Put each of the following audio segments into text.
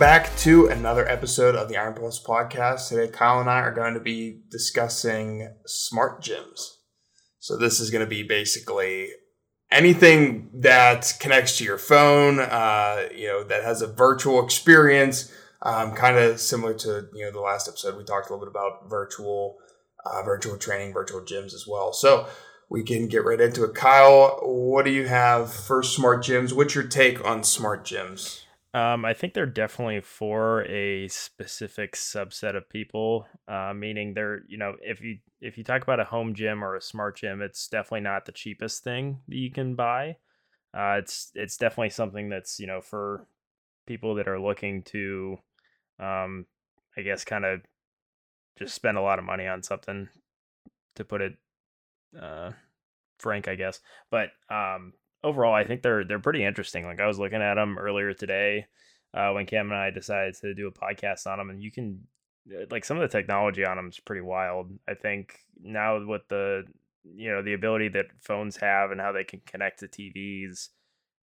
back to another episode of the Iron Pulse podcast. Today, Kyle and I are going to be discussing smart gyms. So, this is going to be basically anything that connects to your phone, uh, you know, that has a virtual experience, um, kind of similar to you know the last episode. We talked a little bit about virtual, uh, virtual training, virtual gyms as well. So, we can get right into it. Kyle, what do you have for smart gyms? What's your take on smart gyms? Um, I think they're definitely for a specific subset of people. Uh, meaning they're, you know, if you if you talk about a home gym or a smart gym, it's definitely not the cheapest thing that you can buy. Uh, it's it's definitely something that's you know for people that are looking to, um, I guess, kind of just spend a lot of money on something, to put it uh, frank, I guess. But um, overall, I think they're they're pretty interesting. Like I was looking at them earlier today uh, when Cam and I decided to do a podcast on them, and you can uh, like some of the technology on them is pretty wild. I think now with the you know the ability that phones have and how they can connect to TVs,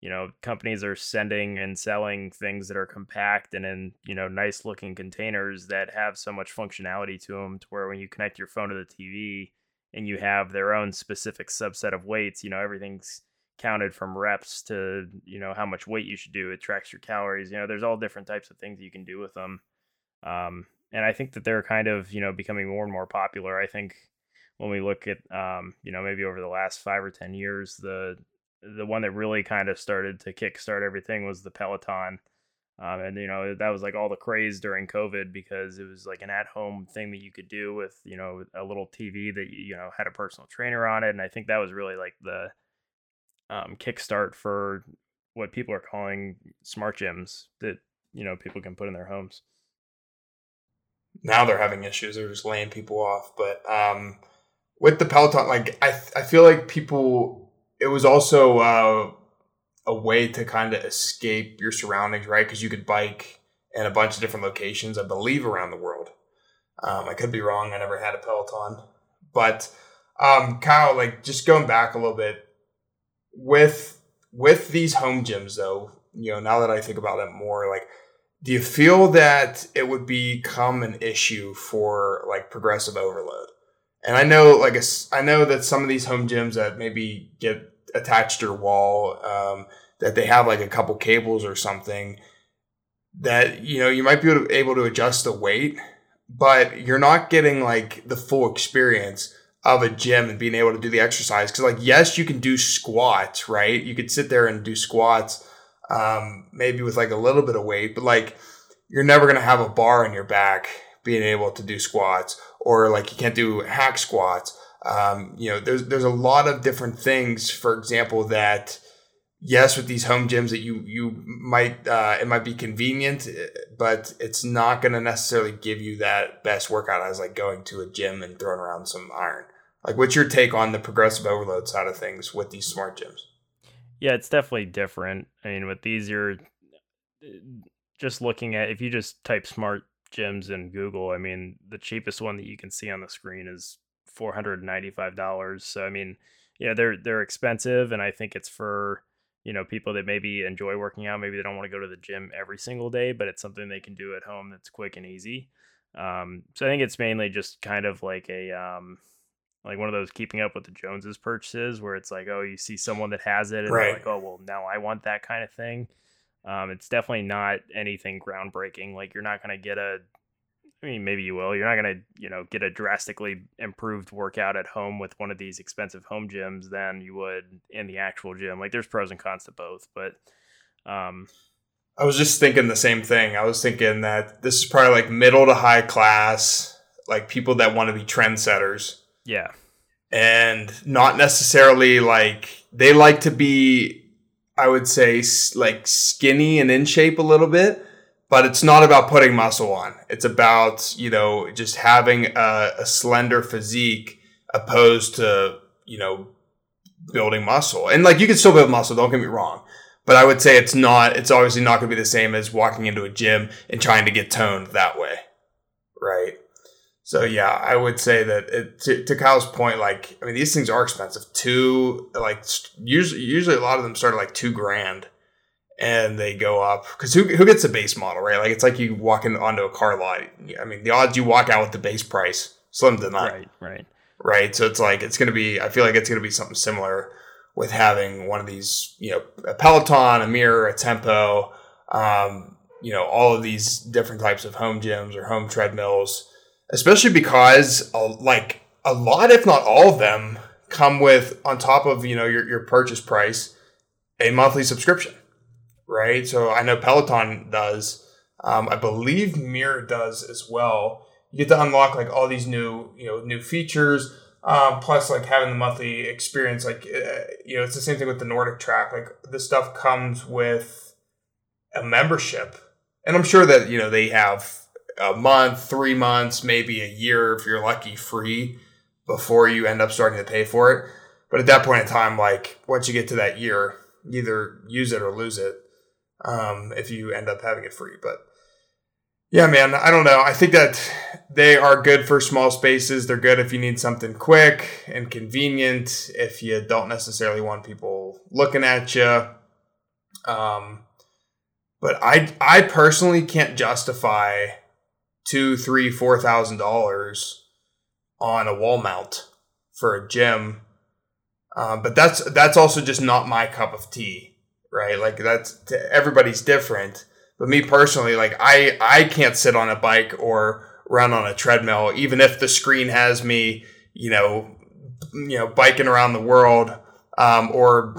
you know companies are sending and selling things that are compact and in you know nice looking containers that have so much functionality to them to where when you connect your phone to the TV and you have their own specific subset of weights, you know everything's counted from reps to you know how much weight you should do it tracks your calories you know there's all different types of things you can do with them um, and i think that they're kind of you know becoming more and more popular i think when we look at um, you know maybe over the last five or ten years the the one that really kind of started to kickstart everything was the peloton um, and you know that was like all the craze during covid because it was like an at-home thing that you could do with you know a little tv that you know had a personal trainer on it and i think that was really like the um, kickstart for what people are calling smart gyms that you know people can put in their homes. Now they're having issues; they're just laying people off. But um, with the Peloton, like I, I feel like people, it was also uh, a way to kind of escape your surroundings, right? Because you could bike in a bunch of different locations, I believe, around the world. Um, I could be wrong. I never had a Peloton, but um, Kyle, like just going back a little bit, with with these home gyms though, you know, now that I think about it more, like do you feel that it would become an issue for like progressive overload? And I know, like, I know that some of these home gyms that maybe get attached to your wall, um, that they have like a couple cables or something that you know you might be able to, able to adjust the weight, but you're not getting like the full experience of a gym and being able to do the exercise. Cause like, yes, you can do squats, right? You could sit there and do squats, um, maybe with like a little bit of weight, but like you're never going to have a bar in your back being able to do squats or like you can't do hack squats. Um, you know, there's, there's a lot of different things, for example, that, yes, with these home gyms that you you might uh, it might be convenient, but it's not going to necessarily give you that best workout as like going to a gym and throwing around some iron. Like, what's your take on the progressive overload side of things with these smart gyms? Yeah, it's definitely different. I mean, with these, you're just looking at if you just type smart gyms in Google. I mean, the cheapest one that you can see on the screen is four hundred ninety five dollars. So, I mean, yeah, they're they're expensive, and I think it's for you know people that maybe enjoy working out. Maybe they don't want to go to the gym every single day, but it's something they can do at home that's quick and easy. Um, so I think it's mainly just kind of like a um, like one of those keeping up with the Joneses purchases where it's like, oh, you see someone that has it and right. like, oh, well, now I want that kind of thing. Um, it's definitely not anything groundbreaking. Like you're not going to get a, I mean, maybe you will. You're not going to, you know, get a drastically improved workout at home with one of these expensive home gyms than you would in the actual gym. Like there's pros and cons to both, but, um, I was just thinking the same thing. I was thinking that this is probably like middle to high class, like people that want to be trendsetters yeah. And not necessarily like they like to be, I would say, like skinny and in shape a little bit, but it's not about putting muscle on. It's about, you know, just having a, a slender physique opposed to, you know, building muscle. And like you can still build muscle, don't get me wrong. But I would say it's not, it's obviously not going to be the same as walking into a gym and trying to get toned that way. Right. So yeah, I would say that it, to, to Kyle's point, like I mean, these things are expensive. Two, like usually, usually a lot of them start at like two grand, and they go up because who, who gets a base model, right? Like it's like you walking onto a car lot. I mean, the odds you walk out with the base price slim to none. Right, right, right. So it's like it's going to be. I feel like it's going to be something similar with having one of these, you know, a Peloton, a Mirror, a Tempo, um, you know, all of these different types of home gyms or home treadmills, especially because uh, like a lot, if not all of them, come with on top of you know your your purchase price a monthly subscription right? So I know Peloton does. Um, I believe Mirror does as well. You get to unlock like all these new, you know, new features. Um, plus, like having the monthly experience, like uh, you know, it's the same thing with the NordicTrack. Like this stuff comes with a membership, and I'm sure that you know they have a month, three months, maybe a year if you're lucky, free before you end up starting to pay for it. But at that point in time, like once you get to that year, either use it or lose it um, if you end up having it free. But yeah, man, I don't know. I think that they are good for small spaces. They're good if you need something quick and convenient, if you don't necessarily want people looking at you. Um, but I, I personally can't justify two, three, four thousand dollars on a wall mount for a gym. Um, but that's that's also just not my cup of tea right? Like that's everybody's different. But me personally, like I I can't sit on a bike or run on a treadmill, even if the screen has me, you know, you know, biking around the world, um, or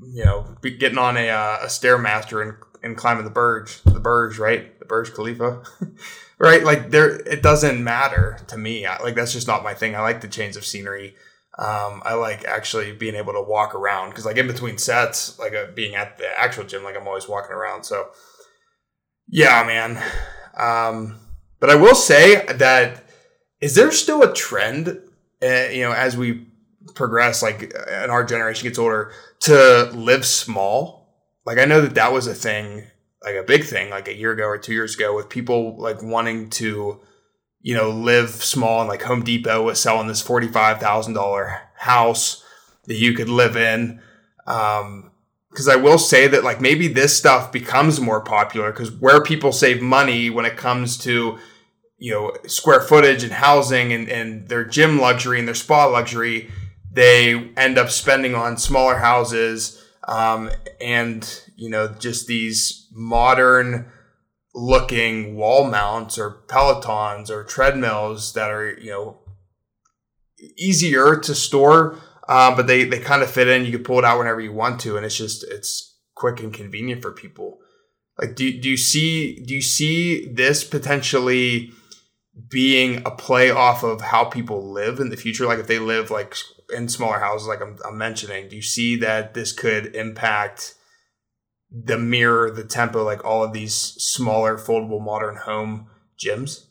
you know, getting on a uh, a stairmaster and and climbing the Burj, the Burj, right, Burj Khalifa, right? Like there, it doesn't matter to me. I, like that's just not my thing. I like the change of scenery. Um, I like actually being able to walk around because, like, in between sets, like uh, being at the actual gym, like I'm always walking around. So, yeah, man. Um, but I will say that is there still a trend, uh, you know, as we progress, like, and our generation gets older, to live small? Like, I know that that was a thing, like a big thing, like a year ago or two years ago, with people like wanting to you know, live small and like Home Depot was selling this $45,000 house that you could live in. Um, because I will say that like maybe this stuff becomes more popular because where people save money when it comes to you know square footage and housing and, and their gym luxury and their spa luxury, they end up spending on smaller houses um, and you know just these modern looking wall mounts or pelotons or treadmills that are you know easier to store uh, but they they kind of fit in. You can pull it out whenever you want to and it's just it's quick and convenient for people. Like do, do you see do you see this potentially being a play off of how people live in the future? Like if they live like in smaller houses like I'm, I'm mentioning do you see that this could impact the mirror, the tempo, like all of these smaller foldable modern home gyms.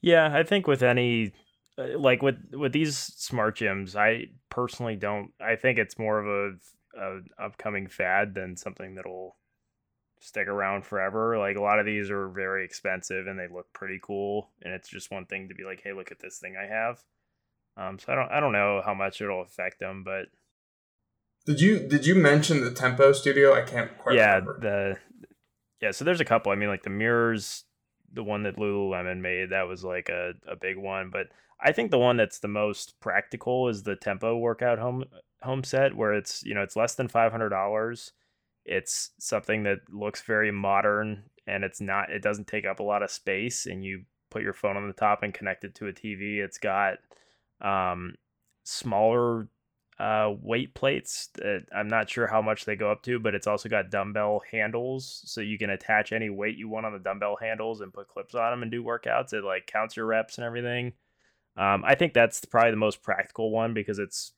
Yeah, I think with any uh, like with with these smart gyms, I personally don't. I think it's more of a, a upcoming fad than something that'll stick around forever. Like a lot of these are very expensive and they look pretty cool, and it's just one thing to be like, "Hey, look at this thing I have." Um, so I don't I don't know how much it'll affect them, but did you did you mention the Tempo Studio? I can't quite yeah, remember. the yeah. So there's a couple. I mean, like the mirrors, the one that Lululemon made, that was like a a big one. But I think the one that's the most practical is the Tempo workout home home set, where it's you know it's less than five hundred dollars. It's something that looks very modern, and it's not. It doesn't take up a lot of space, and you put your phone on the top and connect it to a TV. It's got um, smaller uh, weight plates. I'm not sure how much they go up to, but it's also got dumbbell handles, so you can attach any weight you want on the dumbbell handles and put clips on them and do workouts. It like counts your reps and everything. Um, I think that's probably the most practical one because it's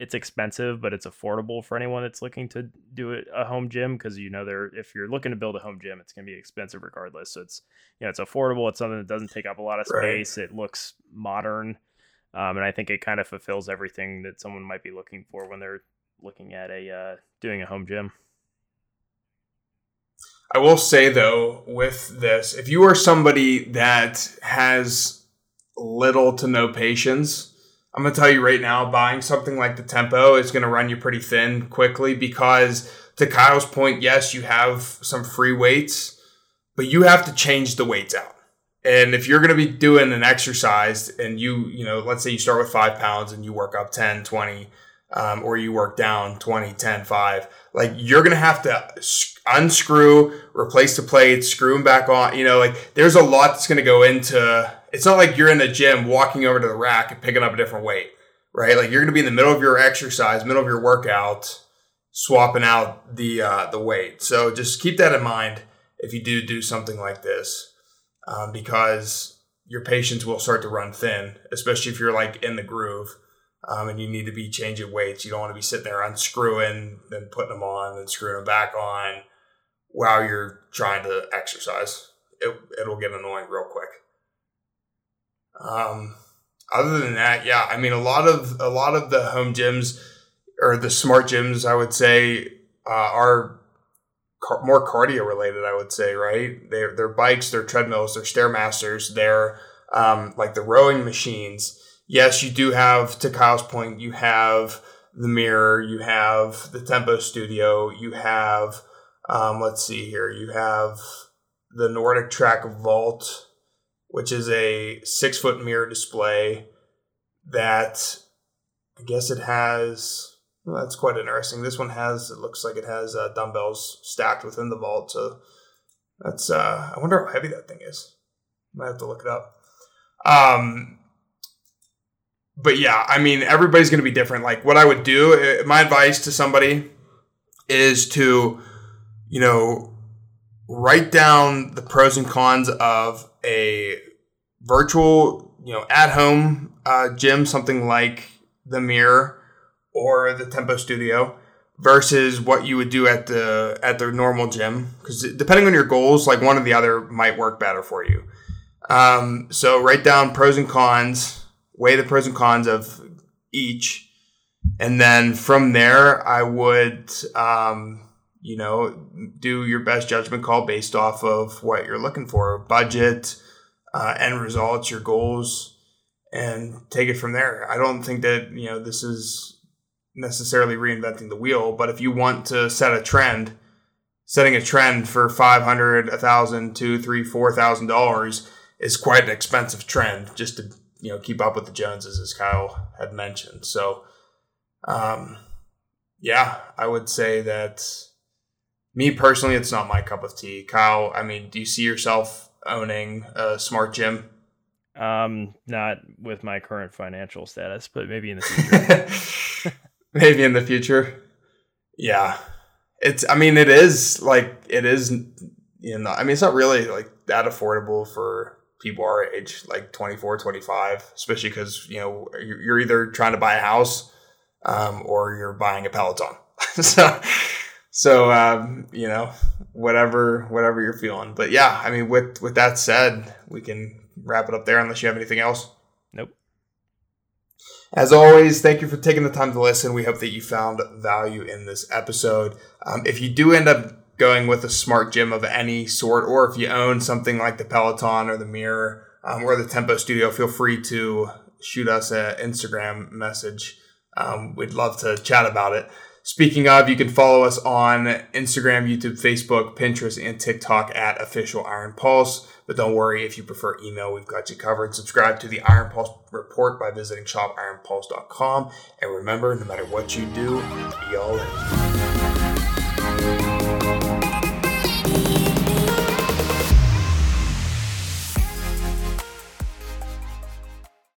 it's expensive, but it's affordable for anyone that's looking to do a home gym because you know they're if you're looking to build a home gym, it's gonna be expensive regardless. So it's you know it's affordable. It's something that doesn't take up a lot of space. Right. It looks modern. Um, and I think it kind of fulfills everything that someone might be looking for when they're looking at a uh, doing a home gym. I will say though, with this, if you are somebody that has little to no patience, I'm gonna tell you right now, buying something like the Tempo is gonna run you pretty thin quickly because to Kyle's point, yes, you have some free weights, but you have to change the weights out. And if you're going to be doing an exercise and you, you know, let's say you start with five pounds and you work up 10, 20, um, or you work down 20, 10, 5, like you're going to have to unscrew, replace the plates, screw them back on. You know, like there's a lot that's going to go into it's not like you're in the gym walking over to the rack and picking up a different weight, right? Like you're going to be in the middle of your exercise, middle of your workout, swapping out the uh, the weight. So just keep that in mind if you do do something like this, um, because your patience will start to run thin, especially if you're like in the groove. Um, and you need to be changing weights. You don't want to be sitting there unscrewing, then putting them on, then screwing them back on while you're trying to exercise. It, it'll get annoying real quick. Um, other than that, yeah, I mean, a lot of a lot of the home gyms or the smart gyms, I would say, uh, are car- more cardio related. I would say, right? They're their bikes, their treadmills, their stairmasters, they're um, like the rowing machines. Yes, you do have. To Kyle's point, you have the mirror, you have the Tempo Studio, you have. Um, let's see here. You have the NordicTrack Vault, which is a six foot mirror display that I guess it has well, that's quite interesting. This one has, it looks like it has uh, dumbbells stacked within the vault. So that's, uh, I wonder how heavy that thing is. Might have to look it up. Um, but yeah, I mean, everybody's going to be different. Like, what I would do, uh, my advice to somebody is to, you know, write down the pros and cons of a virtual, you know, at home uh, gym, something like the mirror or the Tempo Studio versus what you would do at the at the normal gym. Because depending on your goals like one or the other might work better for you. Um, so write down pros and cons weigh the pros and cons of each and then from there i would um, you know do your best judgment call based off of what you're looking for budget uh, end results your goals and take it from there. I don't think that you know this is necessarily reinventing the wheel, but if you want to set a trend, setting a trend for five hundred, a thousand, two, three, four thousand dollars is quite an expensive trend just to you know keep up with the Joneses, as Kyle had mentioned. So, um, yeah, I would say that me personally, it's not my cup of tea. Kyle, I mean, do you see yourself owning a smart gym? Um, not with my current financial status, but maybe in the future. maybe in the future. Yeah. It's I mean it is like it is you know I mean it's not really like that affordable for people our age like 24 25 especially cuz you know you're either trying to buy a house um, or you're buying a Peloton. so so um, you know whatever whatever you're feeling. But yeah, I mean with with that said, we can wrap it up there unless you have anything else. As always, thank you for taking the time to listen. We hope that you found value in this episode. Um, if you do end up going with a smart gym of any sort, or if you own something like the Peloton or the Mirror um, or the Tempo Studio, feel free to shoot us an Instagram message. Um, we'd love to chat about it. Speaking of, you can follow us on Instagram, YouTube, Facebook, Pinterest, and TikTok at Official Iron Pulse. But don't worry, if you prefer email, we've got you covered. Subscribe to the Iron Pulse report by visiting shopironpulse.com. And remember, no matter what you do, be all in.